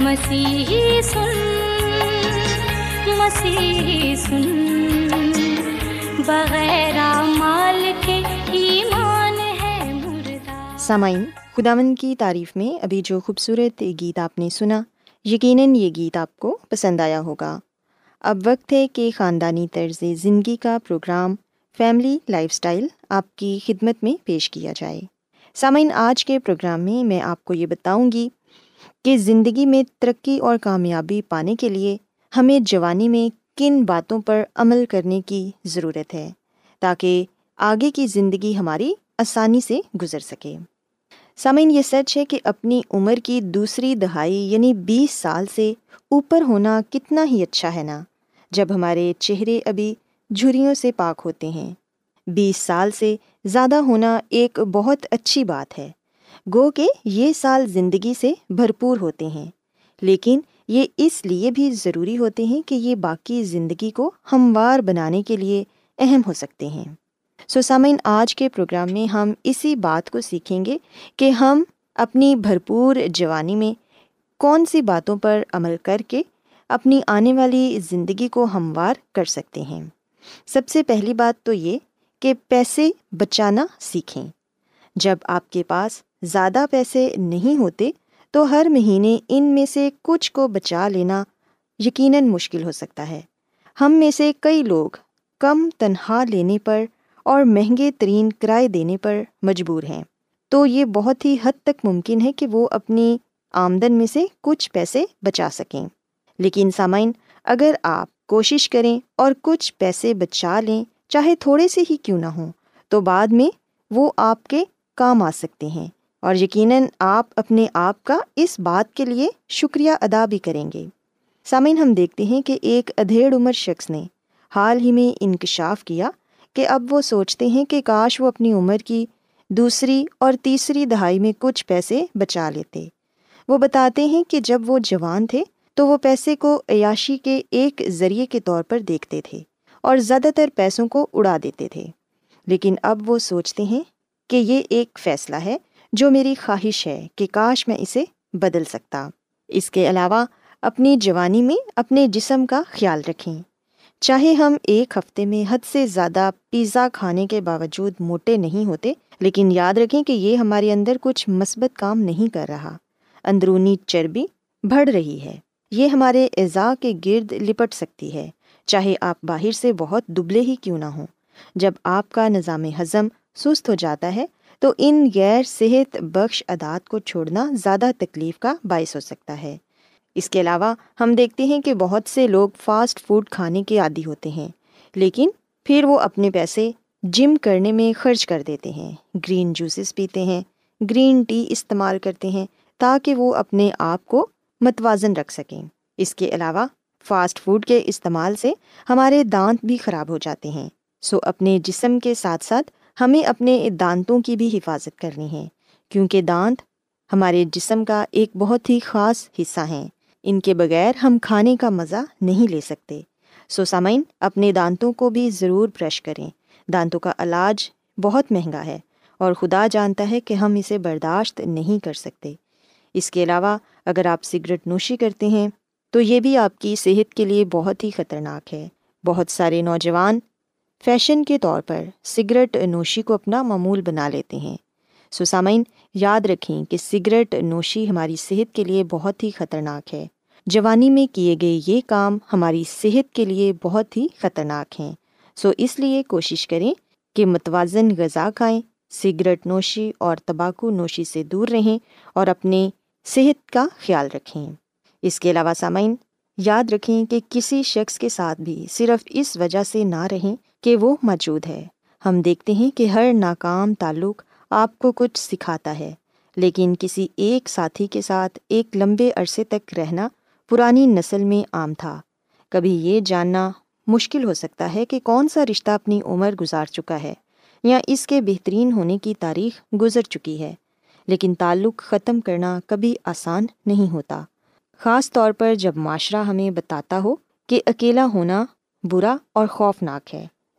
مسیحی سن مسیحی سن۔ بغیر مال کے ایمان ہے مردہ۔ سامعین خداون کی تعریف میں ابھی جو خوبصورت گیت آپ نے سنا، یقیناً یہ گیت آپ کو پسند آیا ہوگا۔ اب وقت ہے کہ خاندانی طرز زندگی کا پروگرام، فیملی لائف اسٹائل آپ کی خدمت میں پیش کیا جائے۔ سامعین، آج کے پروگرام میں میں آپ کو یہ بتاؤں گی کہ زندگی میں ترقی اور کامیابی پانے کے لیے ہمیں جوانی میں کن باتوں پر عمل کرنے کی ضرورت ہے تاکہ آگے کی زندگی ہماری آسانی سے گزر سکے۔ سامعین، یہ سچ ہے کہ اپنی عمر کی دوسری دہائی یعنی بیس سال سے اوپر ہونا کتنا ہی اچھا ہے نا؟ جب ہمارے چہرے ابھی جھریوں سے پاک ہوتے ہیں۔ بیس سال سے زیادہ ہونا ایک بہت اچھی بات ہے۔ گو کہ یہ سال زندگی سے بھرپور ہوتے ہیں، لیکن یہ اس لیے بھی ضروری ہوتے ہیں کہ یہ باقی زندگی کو ہموار بنانے کے لیے اہم ہو سکتے ہیں۔ سو سامعین، آج کے پروگرام میں ہم اسی بات کو سیکھیں گے کہ ہم اپنی بھرپور جوانی میں کون سی باتوں پر عمل کر کے اپنی آنے والی زندگی کو ہموار کر سکتے ہیں۔ سب سے پہلی بات تو یہ کہ پیسے بچانا سیکھیں۔ جب آپ کے پاس زیادہ پیسے نہیں ہوتے تو ہر مہینے ان میں سے کچھ کو بچا لینا یقیناً مشکل ہو سکتا ہے۔ ہم میں سے کئی لوگ کم تنخواہ لینے پر اور مہنگے ترین کرائے دینے پر مجبور ہیں۔ تو یہ بہت ہی حد تک ممکن ہے کہ وہ اپنی آمدن میں سے کچھ پیسے بچا سکیں۔ لیکن سامعین، اگر آپ کوشش کریں اور کچھ پیسے بچا لیں، چاہے تھوڑے سے ہی کیوں نہ ہوں، تو بعد میں وہ آپ کے کام آ سکتے ہیں۔ اور یقیناً آپ اپنے آپ کا اس بات کے لیے شکریہ ادا بھی کریں گے۔ سامعین، ہم دیکھتے ہیں کہ ایک ادھیڑ عمر شخص نے حال ہی میں انکشاف کیا کہ اب وہ سوچتے ہیں کہ کاش وہ اپنی عمر کی دوسری اور تیسری دہائی میں کچھ پیسے بچا لیتے۔ وہ بتاتے ہیں کہ جب وہ جوان تھے تو وہ پیسے کو عیاشی کے ایک ذریعے کے طور پر دیکھتے تھے اور زیادہ تر پیسوں کو اڑا دیتے تھے۔ لیکن اب وہ سوچتے ہیں کہ یہ ایک فیصلہ ہے جو میری خواہش ہے کہ کاش میں اسے بدل سکتا۔ اس کے علاوہ اپنی جوانی میں اپنے جسم کا خیال رکھیں۔ چاہے ہم ایک ہفتے میں حد سے زیادہ پیزا کھانے کے باوجود موٹے نہیں ہوتے، لیکن یاد رکھیں کہ یہ ہمارے اندر کچھ مثبت کام نہیں کر رہا۔ اندرونی چربی بڑھ رہی ہے۔ یہ ہمارے اعضاء کے گرد لپٹ سکتی ہے۔ چاہے آپ باہر سے بہت دبلے ہی کیوں نہ ہوں۔ جب آپ کا نظام ہضم سست ہو جاتا ہے تو ان غیر صحت بخش عدات کو چھوڑنا زیادہ تکلیف کا باعث ہو سکتا ہے۔ اس کے علاوہ، ہم دیکھتے ہیں کہ بہت سے لوگ فاسٹ فوڈ کھانے کے عادی ہوتے ہیں، لیکن پھر وہ اپنے پیسے جم کرنے میں خرچ کر دیتے ہیں۔ گرین جوسز پیتے ہیں، گرین ٹی استعمال کرتے ہیں تاکہ وہ اپنے آپ کو متوازن رکھ سکیں۔ اس کے علاوہ، فاسٹ فوڈ کے استعمال سے ہمارے دانت بھی خراب ہو جاتے ہیں۔ سو اپنے جسم کے ساتھ ساتھ ہمیں اپنے دانتوں کی بھی حفاظت کرنی ہے، کیونکہ دانت ہمارے جسم کا ایک بہت ہی خاص حصہ ہیں۔ ان کے بغیر ہم کھانے کا مزہ نہیں لے سکتے۔ سو سامعین، اپنے دانتوں کو بھی ضرور برش کریں۔ دانتوں کا علاج بہت مہنگا ہے اور خدا جانتا ہے کہ ہم اسے برداشت نہیں کر سکتے۔ اس کے علاوہ، اگر آپ سگریٹ نوشی کرتے ہیں، تو یہ بھی آپ کی صحت کے لیے بہت ہی خطرناک ہے۔ بہت سارے نوجوان فیشن کے طور پر سگریٹ نوشی کو اپنا معمول بنا لیتے ہیں۔ سسامین، یاد رکھیں کہ سگریٹ نوشی ہماری صحت کے لیے بہت ہی خطرناک ہے۔ جوانی میں کیے گئے یہ کام ہماری صحت کے لیے بہت ہی خطرناک ہیں۔ سو اس لیے کوشش کریں کہ متوازن غذا کھائیں، سگریٹ نوشی اور تمباکو نوشی سے دور رہیں اور اپنے صحت کا خیال رکھیں۔ اس کے علاوہ سامعین، یاد رکھیں کہ کسی شخص کے ساتھ بھی صرف اس وجہ سے نہ رہیں کہ وہ موجود ہے۔ ہم دیکھتے ہیں کہ ہر ناکام تعلق آپ کو کچھ سکھاتا ہے، لیکن کسی ایک ساتھی کے ساتھ ایک لمبے عرصے تک رہنا پرانی نسل میں عام تھا۔ کبھی یہ جاننا مشکل ہو سکتا ہے کہ کون سا رشتہ اپنی عمر گزار چکا ہے یا اس کے بہترین ہونے کی تاریخ گزر چکی ہے، لیکن تعلق ختم کرنا کبھی آسان نہیں ہوتا۔ خاص طور پر جب معاشرہ ہمیں بتاتا ہو کہ اکیلا ہونا برا اور خوفناک ہے۔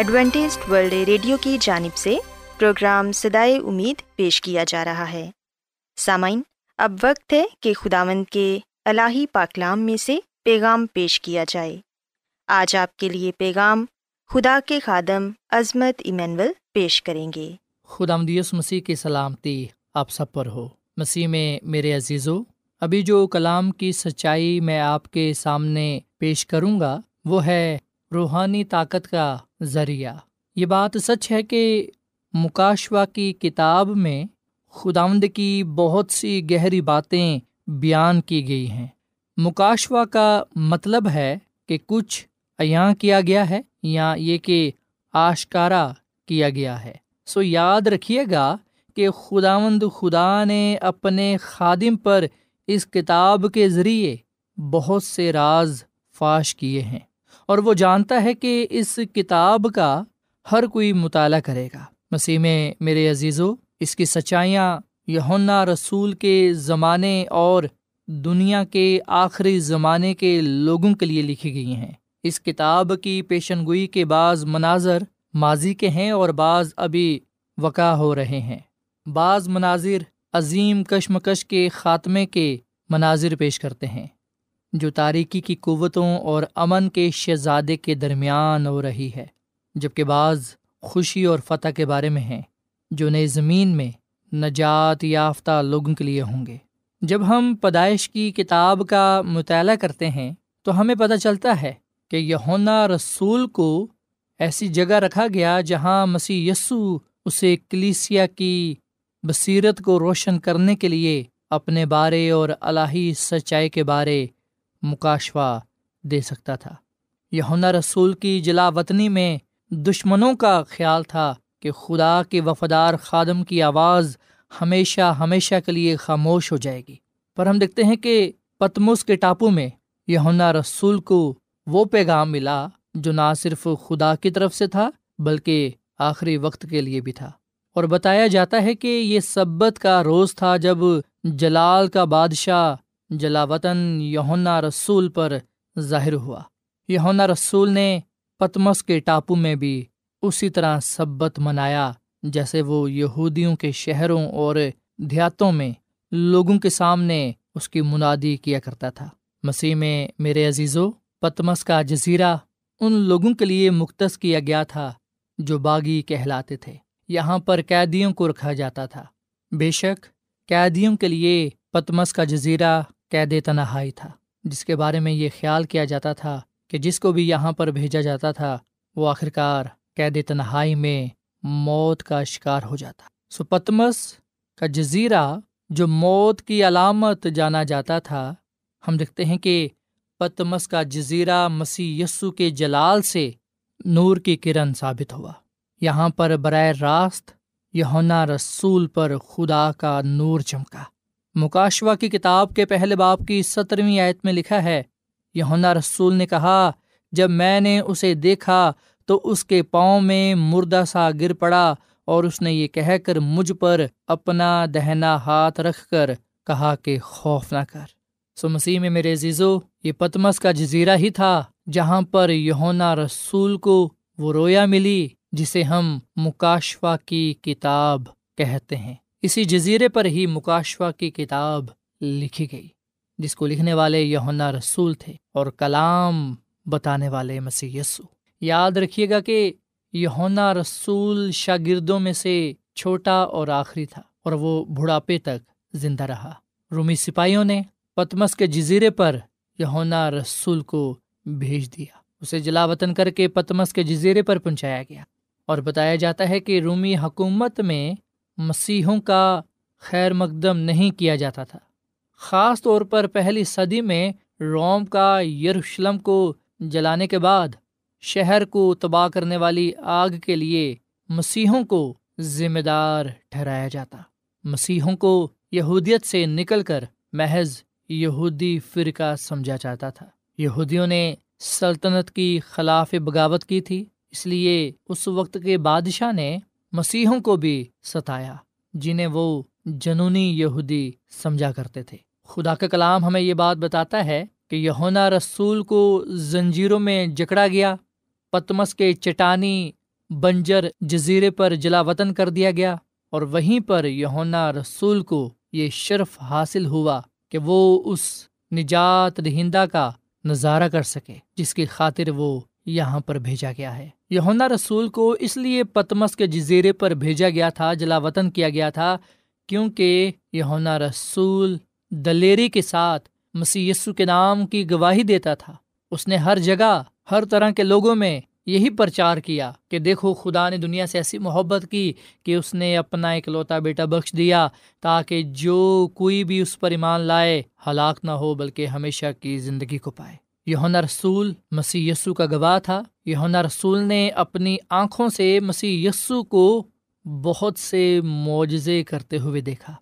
Adventist world radio کی جانب سے پروگرام سدائے امید پیش کیا جا رہا ہے۔ سامعین، اب وقت ہے کہ خداوند کے الہی پاکلام میں سے پیغام پیش کیا جائے۔ آج آپ کے لیے پیغام خدا کے خادم عظمت ایمینول پیش کریں گے۔ خدا مدیس مسیح کی سلامتی آپ سب پر ہو۔ مسیح میں میرے عزیزو، ابھی جو کلام کی سچائی میں آپ کے سامنے پیش کروں گا، وہ ہے روحانی طاقت کا ذریعہ۔ یہ بات سچ ہے کہ مکاشوا کی کتاب میں خداوند کی بہت سی گہری باتیں بیان کی گئی ہیں۔ مکاشوا کا مطلب ہے کہ کچھ عیاں کیا گیا ہے یا یہ کہ آشکارا کیا گیا ہے۔ سو یاد رکھیے گا کہ خداوند خدا نے اپنے خادم پر اس کتاب کے ذریعے بہت سے راز فاش کیے ہیں۔ اور وہ جانتا ہے کہ اس کتاب کا ہر کوئی مطالعہ کرے گا۔ مسیح میں میرے عزیزو، اس کی سچائیاں یونا رسول کے زمانے اور دنیا کے آخری زمانے کے لوگوں کے لیے لکھی گئی ہیں۔ اس کتاب کی پیشن گوئی کے بعض مناظر ماضی کے ہیں اور بعض ابھی وقع ہو رہے ہیں۔ بعض مناظر عظیم کشمکش کے خاتمے کے مناظر پیش کرتے ہیں۔ جو تاریکی کی قوتوں اور امن کے شہزادے کے درمیان ہو رہی ہے جبکہ بعض خوشی اور فتح کے بارے میں ہیں جو نئے زمین میں نجات یافتہ لوگوں کے لیے ہوں گے۔ جب ہم پیدائش کی کتاب کا مطالعہ کرتے ہیں، تو ہمیں پتہ چلتا ہے کہ یونا رسول کو ایسی جگہ رکھا گیا جہاں مسیح یسو اسے کلیسیا کی بصیرت کو روشن کرنے کے لیے اپنے بارے اور الہی سچائی کے بارے مکاشوا دے سکتا تھا۔ یونا رسول کی جلا وطنی میں دشمنوں کا خیال تھا کہ خدا کے وفادار خادم کی آواز ہمیشہ ہمیشہ کے لیے خاموش ہو جائے گی۔ پر ہم دیکھتے ہیں کہ پتموس کے ٹاپو میں یونا رسول کو وہ پیغام ملا جو نہ صرف خدا کی طرف سے تھا بلکہ آخری وقت کے لیے بھی تھا۔ اور بتایا جاتا ہے کہ یہ سبت کا روز تھا جب جلال کا بادشاہ جلا وطن یونا رسول پر ظاہر ہوا۔ یونا رسول نے پتمس کے ٹاپو میں بھی اسی طرح سبت منایا، جیسے وہ یہودیوں کے شہروں اور دیہاتوں میں لوگوں کے سامنے اس کی منادی کیا کرتا تھا۔ مسیح میں، میرے عزیزو، پتمس کا جزیرہ ان لوگوں کے لیے مختص کیا گیا تھا جو باغی کہلاتے تھے۔ یہاں پر قیدیوں کو رکھا جاتا تھا۔ بے شک، قیدیوں کے لیے پتمس کا جزیرہ قید تنہائی تھا، جس کے بارے میں یہ خیال کیا جاتا تھا کہ جس کو بھی یہاں پر بھیجا جاتا تھا، وہ آخرکار قید تنہائی میں موت کا شکار ہو جاتا۔ سو پتمس کا جزیرہ جو موت کی علامت جانا جاتا تھا، ہم دیکھتے ہیں کہ پتمس کا جزیرہ مسیح یسو کے جلال سے نور کی کرن ثابت ہوا۔ یہاں پر براہ راست یونا رسول پر خدا کا نور چمکا۔ مکاشوا کی کتاب کے پہلے باپ کی سترویں آیت میں لکھا ہے یونا رسول نے کہا، جب میں نے اسے دیکھا تو اس کے پاؤں میں مردہ سا گر پڑا اور اس نے یہ کہہ کر مجھ پر اپنا دہنا ہاتھ رکھ کر کہا کہ خوف نہ کر۔ سو مسیح میں میرے عزیزو، یہ پتمس کا جزیرہ ہی تھا جہاں پر یونا رسول کو وہ رویا ملی جسے ہم مکاشوا کی کتاب کہتے ہیں۔ اسی جزیرے پر ہی مکاشوا کی کتاب لکھی گئی، جس کو لکھنے والے یونا رسول تھے اور کلام بتانے والے مسیح یسو۔ یاد رکھیے گا کہ یونا رسول شاگردوں میں سے چھوٹا اور آخری تھا اور وہ بڑھاپے تک زندہ رہا۔ رومی سپاہیوں نے پتمس کے جزیرے پر یونا رسول کو بھیج دیا۔ اسے جلا وطن کر کے پتمس کے جزیرے پر پہنچایا گیا اور بتایا جاتا ہے کہ رومی حکومت میں مسیحوں کا خیر مقدم نہیں کیا جاتا تھا۔ خاص طور پر پہلی صدی میں روم کا یروشلم کو جلانے کے بعد شہر کو تباہ کرنے والی آگ کے لیے مسیحوں کو ذمہ دار ٹھہرایا جاتا۔ مسیحوں کو یہودیت سے نکل کر محض یہودی فرقہ سمجھا جاتا تھا۔ یہودیوں نے سلطنت کی خلاف بغاوت کی تھی، اس لیے اس وقت کے بادشاہ نے مسیحوں کو بھی ستایا، جنہیں وہ جنونی یہودی سمجھا کرتے تھے۔ خدا کا کلام ہمیں یہ بات بتاتا ہے کہ یہونا رسول کو زنجیروں میں جکڑا گیا، پتمس کے چٹانی بنجر جزیرے پر جلا وطن کر دیا گیا، اور وہیں پر یونا رسول کو یہ شرف حاصل ہوا کہ وہ اس نجات دہندہ کا نظارہ کر سکے، جس کی خاطر وہ یہاں پر بھیجا گیا ہے۔ یونا رسول کو اس لیے پتمس کے جزیرے پر بھیجا گیا تھا، جلا وطن کیا گیا تھا، کیونکہ یونا رسول دلیری کے ساتھ مسی کے نام کی گواہی دیتا تھا۔ اس نے ہر جگہ، ہر طرح کے لوگوں میں یہی پرچار کیا کہ دیکھو، خدا نے دنیا سے ایسی محبت کی کہ اس نے اپنا ایک لوتا بیٹا بخش دیا تاکہ جو کوئی بھی اس پر ایمان لائے، ہلاک نہ ہو، بلکہ ہمیشہ کی زندگی کو پائے۔ یونا رسول مسیح یسو کا گواہ تھا۔ یونا رسول نے اپنی آنکھوں سے مسیح یسو کو بہت سے معجزے کرتے ہوئے دیکھا۔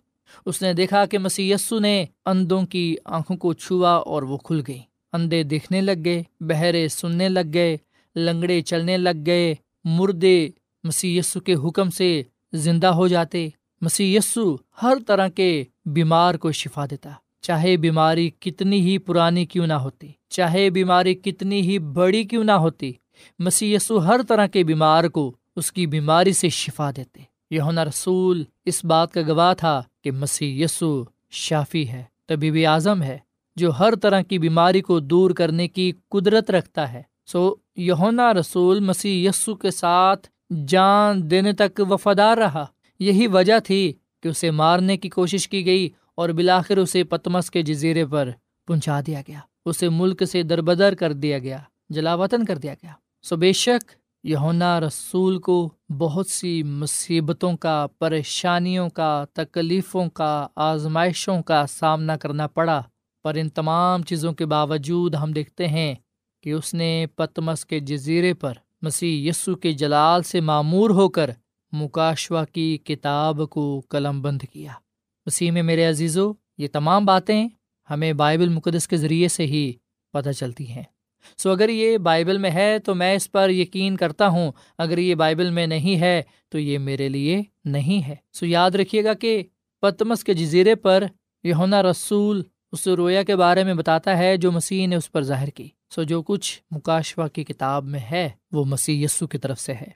اس نے دیکھا کہ مسی نے اندوں کی آنکھوں کو چھوا اور وہ کھل گئی اندھے دکھنے لگ گئے، بہرے سننے لگ گئے، لنگڑے چلنے لگ گئے، مردے مسی کے حکم سے زندہ ہو جاتے۔ مسیح یسو ہر طرح کے بیمار کو شفا دیتا۔ چاہے بیماری کتنی ہی پرانی کیوں نہ ہوتی، چاہے بیماری کتنی ہی بڑی کیوں نہ ہوتی، مسیح یسو ہر طرح کے بیمار کو اس کی بیماری سے شفا دیتے۔ یہ رسول اس بات کا گواہ تھا کہ مسیح یسو شافی ہے، طبیب اعظم ہے، جو ہر طرح کی بیماری کو دور کرنے کی قدرت رکھتا ہے۔ سو یونا رسول مسیح یسو کے ساتھ جان دینے تک وفادار رہا۔ یہی وجہ تھی کہ اسے مارنے کی کوشش کی گئی اور بلاخر اسے پتمس کے جزیرے پر پہنچا دیا گیا۔ اسے ملک سے دربدر کر دیا گیا، جلا وطن کر دیا گیا۔ سو بے شک یونا رسول کو بہت سی مصیبتوں کا، پریشانیوں کا، تکلیفوں کا، آزمائشوں کا سامنا کرنا پڑا۔ پر ان تمام چیزوں کے باوجود ہم دیکھتے ہیں کہ اس نے پتمس کے جزیرے پر مسیح یسو کے جلال سے معمور ہو کر مکاشوا کی کتاب کو قلم بند کیا۔ مسیح میں میرے عزیزو، یہ تمام باتیں ہمیں بائبل مقدس کے ذریعے سے ہی پتہ چلتی ہیں۔ سو اگر یہ بائبل میں ہے تو میں اس پر یقین کرتا ہوں، اگر یہ بائبل میں نہیں ہے تو یہ میرے لیے نہیں ہے۔ سو یاد رکھیے گا کہ پتمس کے جزیرے پر یونا رسول اس رویا کے بارے میں بتاتا ہے جو مسیح نے اس پر ظاہر کی۔ سو جو کچھ مکاشوا کی کتاب میں ہے وہ مسیح یسو کی طرف سے ہے۔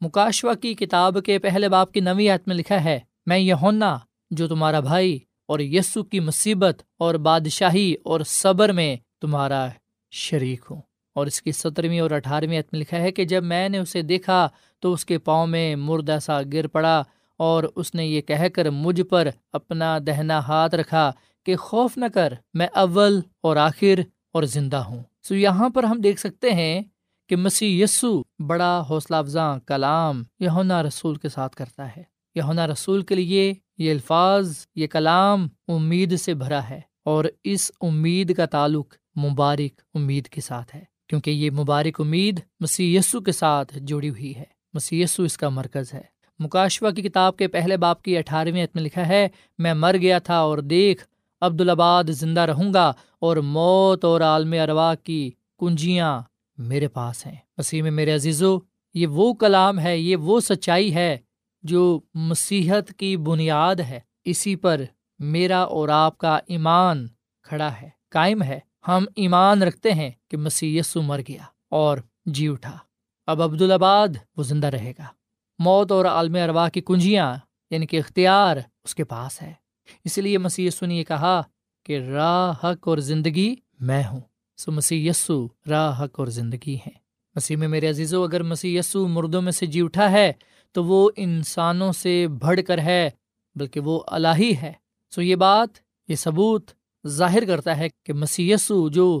مکاشوا کی کتاب کے پہلے باپ کی نوی میں لکھا ہے، میں یونا جو تمہارا بھائی اور یسو کی مصیبت اور بادشاہی اور صبر میں تمہارا شریک ہوں۔ اور اس کی سترویں اور اٹھارہویں میں لکھا ہے کہ جب میں نے اسے دیکھا تو اس کے پاؤں میں مردہ سا گر پڑا اور اس نے یہ کہہ کر مجھ پر اپنا دہنا ہاتھ رکھا کہ خوف نہ کر، میں اول اور آخر اور زندہ ہوں۔ سو یہاں پر ہم دیکھ سکتے ہیں کہ مسیح یسو بڑا حوصلہ افزاں کلام یہونا رسول کے ساتھ کرتا ہے۔ یہونا رسول کے لیے یہ الفاظ، یہ کلام امید سے بھرا ہے اور اس امید کا تعلق مبارک امید کے ساتھ ہے، کیونکہ یہ مبارک امید مسیح یسو کے ساتھ جڑی ہوئی ہے۔ مسی یسو اس کا مرکز ہے۔ مکاشوا کی کتاب کے پہلے باپ کی اٹھارہویں میں لکھا ہے، میں مر گیا تھا اور دیکھ، عبدالآباد زندہ رہوں گا اور موت اور عالم اروا کی کنجیاں میرے پاس ہیں۔ مسیح میں میرے عزیزو، یہ وہ کلام ہے، یہ وہ سچائی ہے جو مسیحت کی بنیاد ہے، اسی پر میرا اور آپ کا ایمان کھڑا ہے، قائم ہے۔ ہم ایمان رکھتے ہیں کہ مسیح یسو مر گیا اور جی اٹھا۔ اب عبدالآباد وہ زندہ رہے گا۔ موت اور عالم اروا کی کنجیاں یعنی کہ اختیار، اس کے پاس ہے۔ اس لیے مسی یسو نے یہ کہا کہ راہ، حق اور زندگی میں ہوں۔ سو مسیح یسو راہ، حق اور زندگی ہے مسیح میں میرے عزیزو، اگر مسیح یسو مردوں میں سے جی اٹھا ہے تو وہ انسانوں سے بڑھ کر ہے، بلکہ وہ الہی ہے۔ سو یہ بات، یہ ثبوت ظاہر کرتا ہے کہ مسیسو جو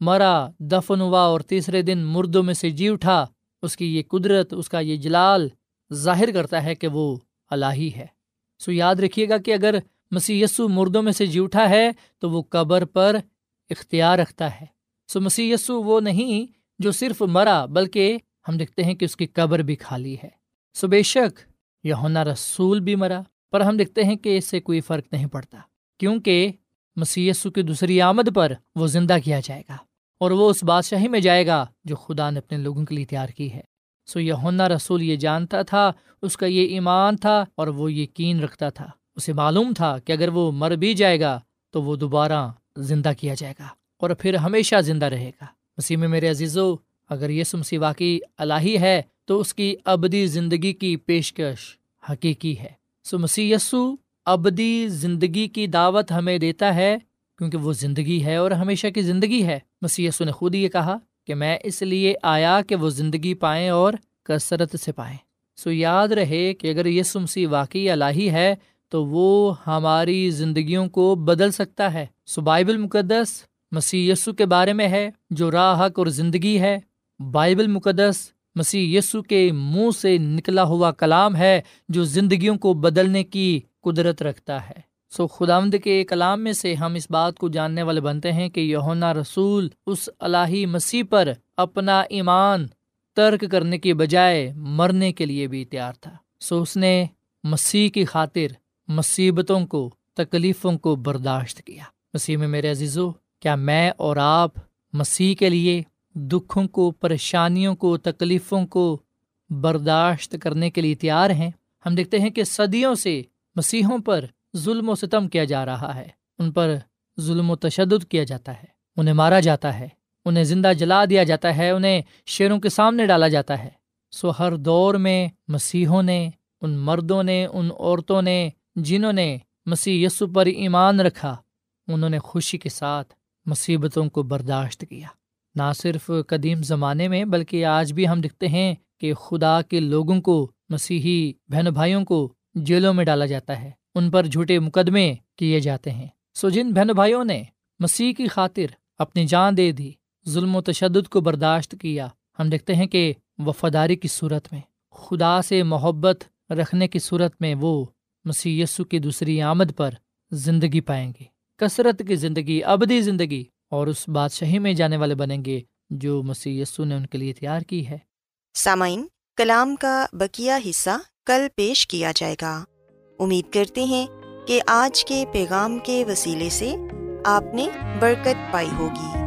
مرا دفن ہوا اور تیسرے دن مردوں میں سے جی اٹھا، اس کی یہ قدرت، اس کا یہ جلال ظاہر کرتا ہے کہ وہ الہی ہے۔ سو یاد رکھیے گا کہ اگر مسی یسو مردوں میں سے جی اٹھا ہے، تو وہ قبر پر اختیار رکھتا ہے۔ سو مسی یسو وہ نہیں جو صرف مرا، بلکہ ہم دیکھتے ہیں کہ اس کی قبر بھی خالی ہے۔ سو بے شک یہ رسول بھی مرا، پر ہم دیکھتے ہیں کہ اس سے کوئی فرق نہیں پڑتا، کیونکہ مسی کی دوسری آمد پر وہ زندہ کیا جائے گا، اور وہ اس بادشاہی میں جائے گا جو خدا نے اپنے لوگوں کے لیے تیار کی ہے۔ سو یہ رسول یہ جانتا تھا، اس کا یہ ایمان تھا، اور وہ یقین رکھتا تھا۔ اسے معلوم تھا کہ اگر وہ مر بھی جائے گا، تو وہ دوبارہ زندہ کیا جائے گا، اور پھر ہمیشہ زندہ رہے گا۔ مسیح میں میرے عزیزو، اگر یہ سمسی واقعی الہی ہے تو اس کی ابدی زندگی کی پیشکش حقیقی ہے۔ سو مسیح یسو ابدی زندگی کی دعوت ہمیں دیتا ہے کیونکہ وہ زندگی ہے اور ہمیشہ کی زندگی ہے۔ مسی یسو نے خود یہ کہا کہ میں اس لیے آیا کہ وہ زندگی پائیں اور کثرت سے پائیں۔ سو یاد رہے کہ اگر یہ سمسی واقعی الہی ہے تو وہ ہماری زندگیوں کو بدل سکتا ہے۔ سو بائبل مقدس مسیح یسو کے بارے میں ہے جو راہ حق اور زندگی ہے۔ بائبل مقدس مسیح یسو کے منہ سے نکلا ہوا کلام ہے جو زندگیوں کو بدلنے کی قدرت رکھتا ہے۔ سو خدامد کے کلام میں سے ہم اس بات کو جاننے والے بنتے ہیں کہ یونا رسول اس الہی مسیح پر اپنا ایمان ترک کرنے کی بجائے مرنے کے لیے بھی تیار تھا۔ سو اس نے مسیح کی خاطر مصیبتوں کو، تکلیفوں کو برداشت کیا۔ مسیح میں میرے عزیزو، کیا میں اور آپ مسیح کے لیے دکھوں کو، پریشانیوں کو، تکلیفوں کو برداشت کرنے کے لیے تیار ہیں۔ ہم دیکھتے ہیں کہ صدیوں سے مسیحوں پر ظلم و ستم کیا جا رہا ہے۔ ان پر ظلم و تشدد کیا جاتا ہے۔ انہیں مارا جاتا ہے۔ انہیں زندہ جلا دیا جاتا ہے۔ انہیں شیروں کے سامنے ڈالا جاتا ہے۔ سو ہر دور میں مسیحوں نے، ان مردوں نے، ان عورتوں نے، جنہوں نے مسیح یسو پر ایمان رکھا، انہوں نے خوشی کے ساتھ مصیبتوں کو برداشت کیا۔ نہ صرف قدیم زمانے میں بلکہ آج بھی ہم دکھتے ہیں کہ خدا کے لوگوں کو، مسیحی بہن بھائیوں کو جیلوں میں ڈالا جاتا ہے، ان پر جھوٹے مقدمے کیے جاتے ہیں۔ سو جن بہن بھائیوں نے مسیح کی خاطر اپنی جان دے دی، ظلم و تشدد کو برداشت کیا، ہم دیکھتے ہیں کہ وفاداری کی صورت میں، خدا سے محبت رکھنے کی صورت میں وہ مسیح یسو کی دوسری آمد پر زندگی پائیں گے۔ کثرت کی زندگی، ابدی زندگی اور اس بادشاہی میں جانے والے بنیں گے جو مسیح یسو نے ان کے لیے تیار کی ہے۔ سامعین، کلام کا بکیا حصہ کل پیش کیا جائے گا۔ امید کرتے ہیں کہ آج کے پیغام کے وسیلے سے آپ نے برکت پائی ہوگی۔